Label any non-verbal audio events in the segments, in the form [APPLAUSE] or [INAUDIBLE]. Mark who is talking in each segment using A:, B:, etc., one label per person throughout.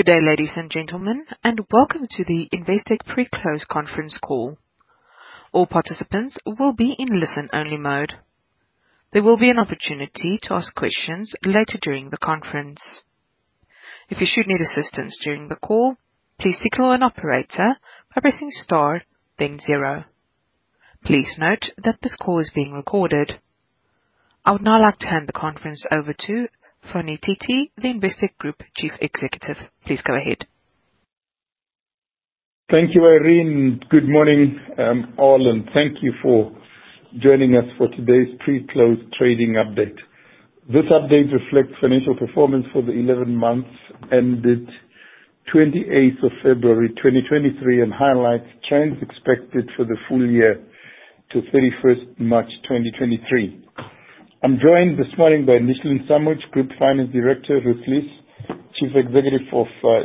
A: Good day, ladies and gentlemen, and welcome to the Investec Pre-Close conference call. All participants will be in listen-only mode. There will be an opportunity to ask questions later during the conference. If you should need assistance during the call, please signal an operator by pressing star then zero. Please note that this call is being recorded. I would now like to hand the conference over to Titi, the Investec Group Chief Executive. Please go ahead.
B: Thank you, Irene. Good morning, um, all, and thank you for joining us for today's pre-close trading update. This update reflects financial performance for the 11 months ended 28th of February 2023 and highlights trends expected for the full year to 31st March 2023. I'm joined this morning by Nishlan Samujh, Group Finance Director, Ruth Leas, Chief Executive of uh,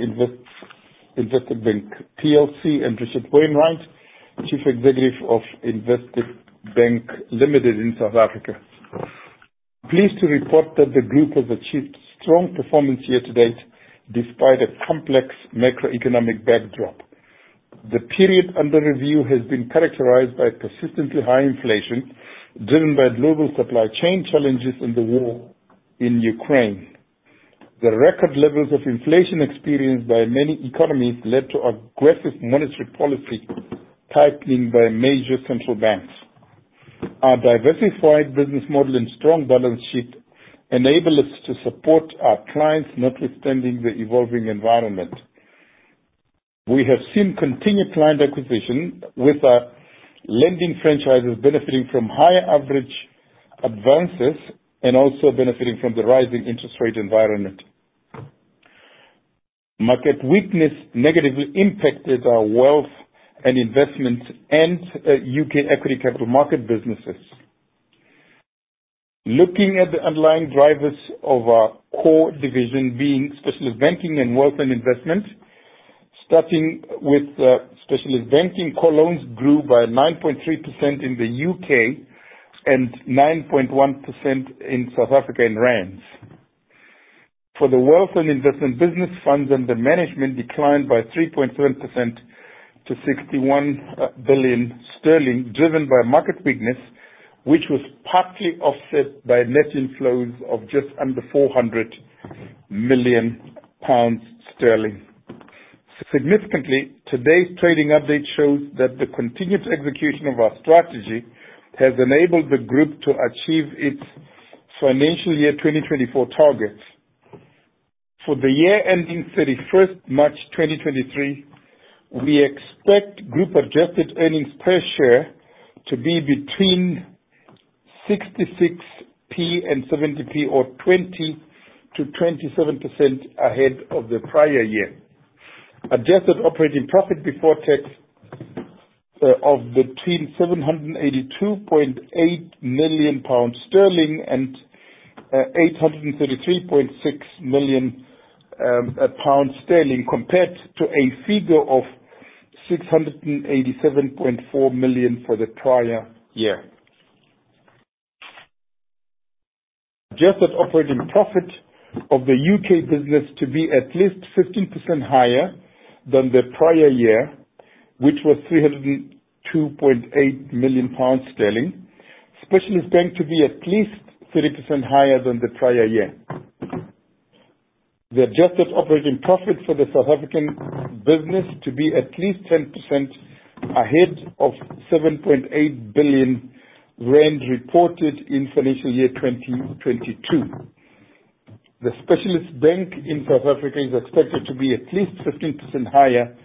B: Investec Bank PLC, and Richard Wainwright, Chief Executive of Investec Bank Limited in South Africa. Pleased to report that the group has achieved strong performance year to date despite a complex macroeconomic backdrop. The period under review has been characterized by persistently high inflation, driven by global supply chain challenges and the war in Ukraine. The record levels of inflation experienced by many economies led to aggressive monetary policy tightening by major central banks. Our diversified business model and strong balance sheet enable us to support our clients, notwithstanding the evolving environment. We have seen continued client acquisition with our lending franchises benefiting from higher average advances and also benefiting from the rising interest rate environment. Market weakness negatively impacted our wealth and investment and uh, UK equity capital market businesses. Looking at the underlying drivers of our core division being Specialist Banking and Wealth and Investment. Starting with uh, Specialist Banking, core loans grew by 9.3% in the UK and 9.1% in South Africa in rands. For the Wealth and Investment business, funds under management declined by 3.7% to 61 billion sterling, driven by market weakness, which was partly offset by net inflows of just under 400 million pounds. Significantly, today's trading update shows that the continued execution of our strategy has enabled the group to achieve its financial year 2024 targets. For the year ending 31st March 2023, we expect group adjusted earnings per share to be between 0.66 and 0.70 or 20%-27% ahead of the prior year. Adjusted operating profit before tax uh, of between 782.8 million sterling and uh, 833.6 million um, uh, pounds sterling compared to a figure of 687.4 million for the prior year. Adjusted operating profit of the UK business to be at least 15% higher than the prior year, which was 302.8 million pounds. Specialist Bank to be at least 30% higher than the prior year. The adjusted operating profit for the South African business to be at least 10% ahead of 7.8 billion rand reported in financial year 2022. The Specialist Bank in South Africa is expected to be at least 15% higher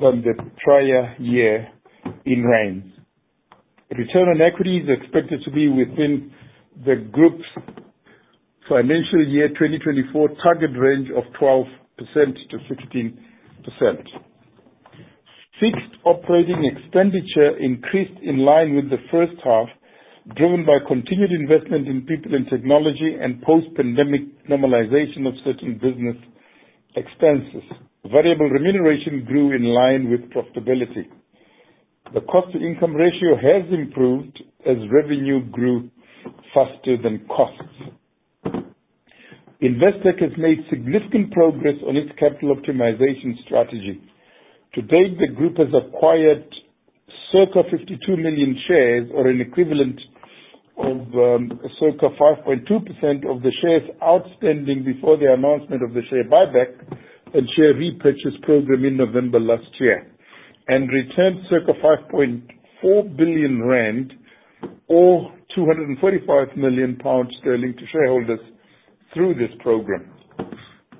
B: than the prior year in rands. Return on equity is expected to be within the group's financial year 2024 target range of 12%-16%. Fixed operating expenditure increased in line with the first half, driven by continued investment in people and technology and post-pandemic normalization of certain business expenses. Variable remuneration grew in line with profitability. The cost-to-income ratio has improved as revenue grew faster than costs. Investec has made significant progress on its capital optimization strategy. To date, the group has acquired circa 52 million shares or an equivalent of um, circa 5.2% of the shares outstanding before the announcement of the share buyback and share repurchase program in November last year, and returned circa 5.4 billion rand or 245 million pounds sterling to shareholders through this program.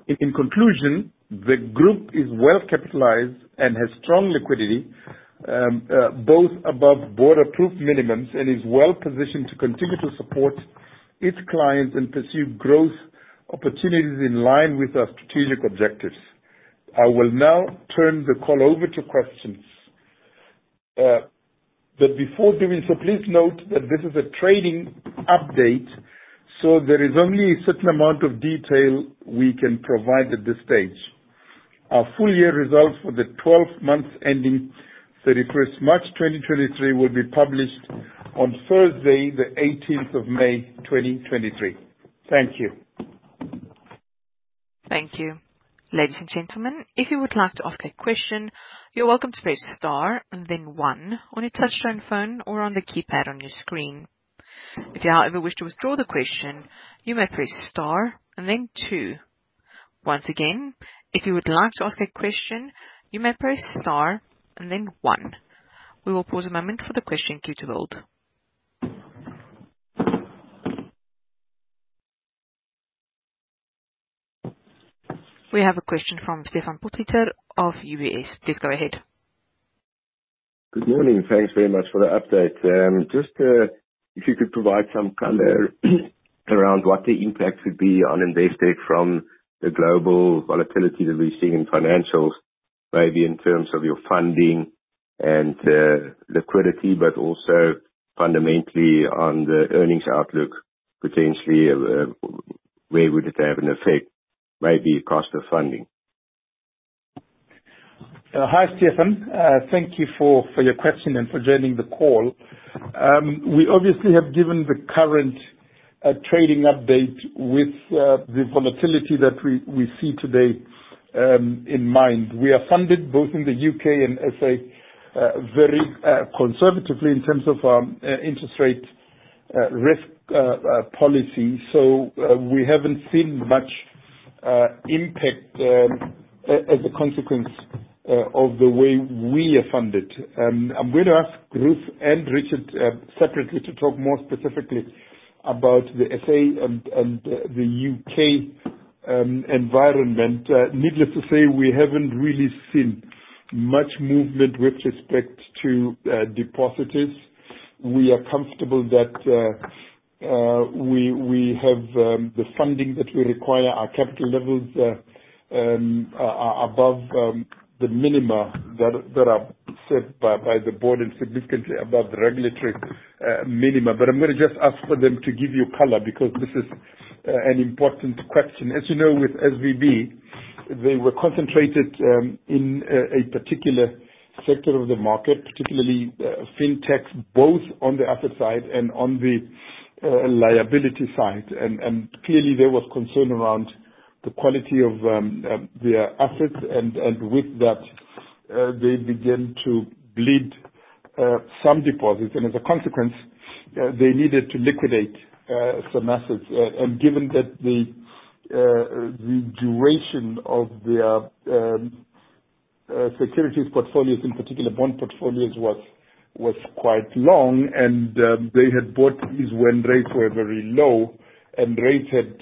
B: In conclusion, the group is well capitalized and has strong liquidity, Um, uh, both above board-approved minimums, and is well positioned to continue to support its clients and pursue growth opportunities in line with our strategic objectives. I will now turn the call over to questions. Uh, but before doing so, please note that this is a trading update, so there is only a certain amount of detail we can provide at this stage. Our full year results for the 12 months ending 31st March 2023 will be published on Thursday, the 18th of May 2023. Thank you.
A: Thank you. Ladies and gentlemen, if you would like to ask a question, you're welcome to press star and then one on your touchtone phone or on the keypad on your screen. If you, however, wish to withdraw the question, you may press star and then two. Once again, if you would like to ask a question, you may press star and then one. We will pause a moment for the question queue to build. We have a question from Stefan Potgieter of UBS. Please go ahead.
C: Good morning. Thanks very much for the update. Um, just, uh, if you could provide some color [CLEARS THROAT] around what the impact would be on Investec from the global volatility that we're seeing in financials, maybe in terms of your funding and uh, liquidity, but also fundamentally on the earnings outlook, potentially, uh, where would it have an effect, maybe cost of funding?
B: Uh, hi, Stefan. Thank you for your question and for joining the call. Um, we obviously have given the current trading update with the volatility that we see today Um, in mind. We are funded both in the U.K. and SA uh, very uh, conservatively in terms of our uh, interest rate risk policy. So uh we haven't seen much impact um, as a consequence of the way we are funded. Um, I'm going to ask Ruth and Richard separately to talk more specifically about the SA and the U.K. Um, environment. Uh, needless to say, we haven't really seen much movement with respect to uh, depositors. We are comfortable that uh, we we have um, the funding that we require. Our capital levels um, are above the minima that are set by the board and significantly above the regulatory minima. But I'm gonna just ask for them to give you color because this is Uh, an important question. As you know, with SVB, they were concentrated um, in uh, a particular sector of the market, particularly uh, fintechs, both on the asset side and on the liability side. Clearly there was concern around the quality of um, um, their assets and with that, they began to bleed some deposits. And as a consequence, they needed to liquidate Uh, some assets. Uh, and given that the uh, the duration of their um, securities portfolios, in particular bond portfolios, was was quite long and um, they had bought these when rates were very low and rates had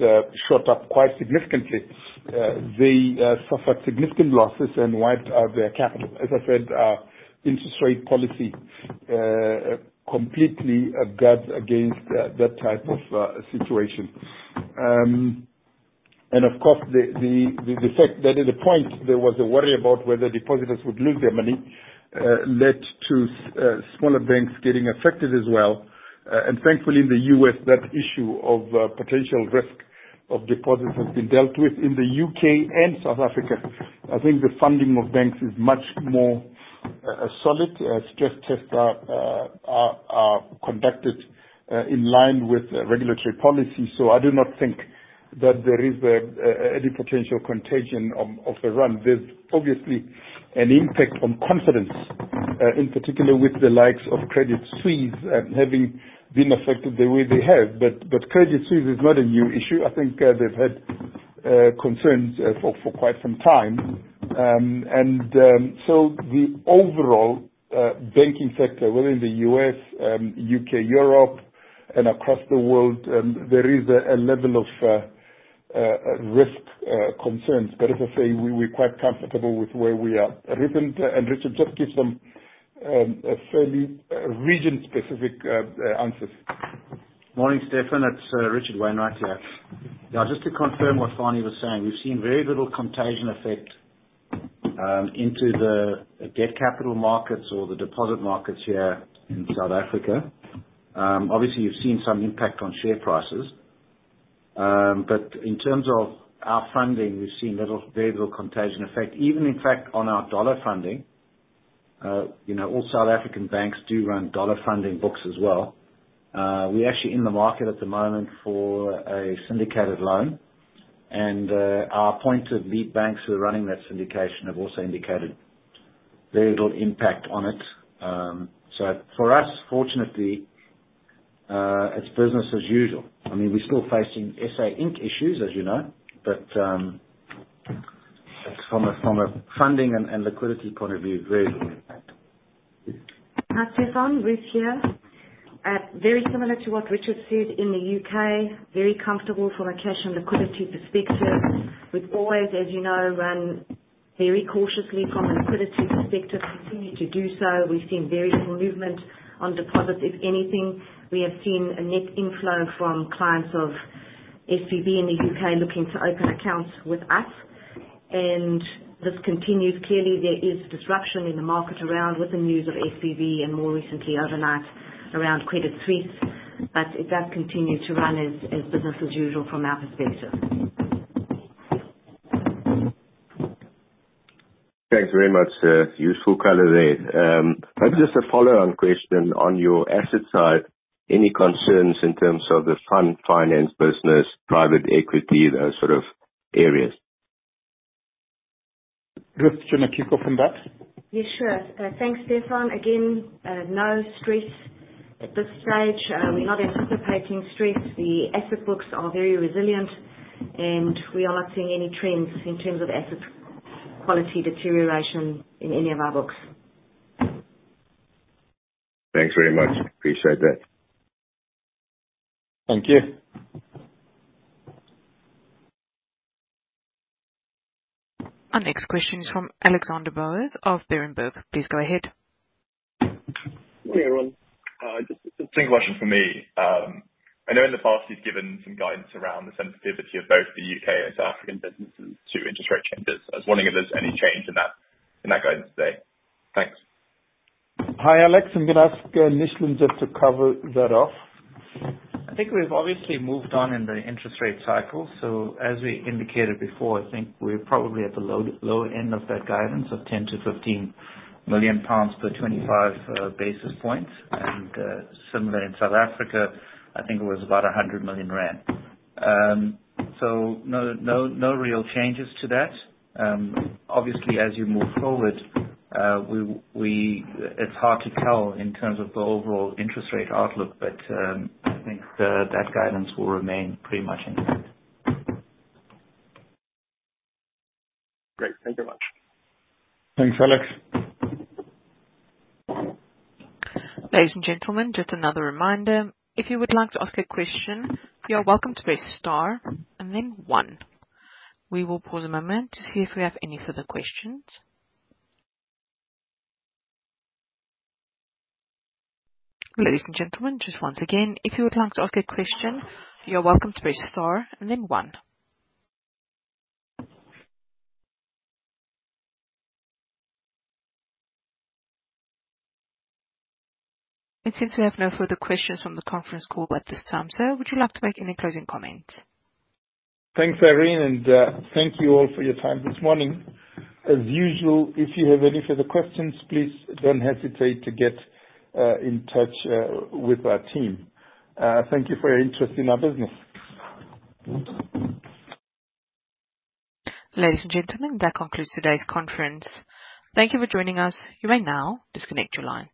B: shot up quite significantly. They suffered significant losses and wiped out their capital. As I said, interest rate policy completely guards against uh, that type of uh, situation. Um and of course, the fact that at a point there was a worry about whether depositors would lose their money, uh, led to smaller banks getting affected as well. And thankfully in the U.S., that issue of potential risk of deposits has been dealt with. In the U.K. and South Africa, I think the funding of banks is much more solid. Uh, stress tests are uh, conducted uh, in line with regulatory policy. So I do not think that there is any potential contagion of the run. There's obviously an impact on confidence, in particular with the likes of Credit Suisse um, having been affected the way they have. But but credit Suisse is not a new issue. I think they've had concerns for quite some time. Um, um, the overall uh, banking sector within the U.S., U.K., um, Europe, and across the world, there is a level of uh, uh, risk concerns. But as I say, we're quite comfortable with where we are. And Richard, just give some fairly region-specific answers.
D: Morning, Stefan. It's Richard Wainwright here. Just to confirm what Fani was saying, we've seen very little contagion effect into the debt capital markets or the deposit markets here in South Africa. Obviously, you've seen some impact on share prices. Um but in terms of our funding, we've seen little very little contagion effect. Even in fact, on our dollar funding, uh you know all South African banks do run dollar funding books as well. We're actually in the market at the moment for a syndicated loan, Uh, our appointed lead banks who are running that syndication have also indicated very little impact on it. Um so for us, fortunately, uh, it's business as usual. I mean, we're still facing SA Inc. issues, as you know, but um, from a funding and liquidity point of view, very little impact.
E: Hi, Stefan. Ruth here. Very similar to what Richard said in the U.K., very comfortable from a cash and liquidity perspective. We've always, as you know, run very cautiously from a liquidity perspective, continue to do so. We've seen very little movement on deposits. If anything, we have seen a net inflow from clients of SVB in the U.K. looking to open accounts with us. And this continues. Clearly, there is disruption in the market around with the news of SVB and more recently overnight around Credit Suisse. But it does continue to run as business as usual from our perspective.
C: Thanks very much. Uh, useful color there. Um, maybe just a follow-on question on your asset side. Any concerns in terms of the fund finance business, private equity, those sort of areas?
B: Ruth, do you want to kick off on that?
E: Yeah, sure. Uh, thanks, Stefan. Again, uh, no stress at this stage. Uh, we're not anticipating stress. The asset books are very resilient, and we are not seeing any trends in terms of asset quality deterioration in any of our books.
C: Thanks very much. Appreciate that.
B: Thank you.
A: Our next question is from Alexander Bowers of Berenberg. Please go ahead.
F: Morning, everyone. Uh, just a single question from me. Um, I know in the past you've given some guidance around the sensitivity of both the U.K. and South African businesses to interest rate changes. I was wondering if there's any change in that in that guidance today. Thanks.
B: Hi, Alex. I'm going to ask uh, Nishlan just to cover that off.
G: I think we've obviously moved on in the interest rate cycle. So as we indicated before, I think we're probably at the low end of that guidance of 10 million-15 million pounds per 25 uh, basis points. And uh, similar in South Africa, I think it was about 100 million rand. Um so no real changes to that. Um, obviously, as you move forward, uh, it's hard to tell in terms of the overall interest rate outlook, but um, I think that guidance will remain pretty much intact.
F: Great. Thank you very much.
B: Thanks, Alex.
A: Ladies and gentlemen, just another reminder. If you would like to ask a question, you are welcome to press star and then one. We will pause a moment to see if we have any further questions. Ladies and gentlemen, just once again, if you would like to ask a question, you are welcome to press star and then one. It seems we have no further questions from the conference call at this time. Sir, would you like to make any closing comments?
B: Thanks, Irene, and uh, thank you all for your time this morning. As usual, if you have any further questions, please don't hesitate to get uh, in touch uh, with our team. Thank you for your interest in our business.
A: Ladies and gentlemen, that concludes today's conference. Thank you for joining us. You may now disconnect your lines.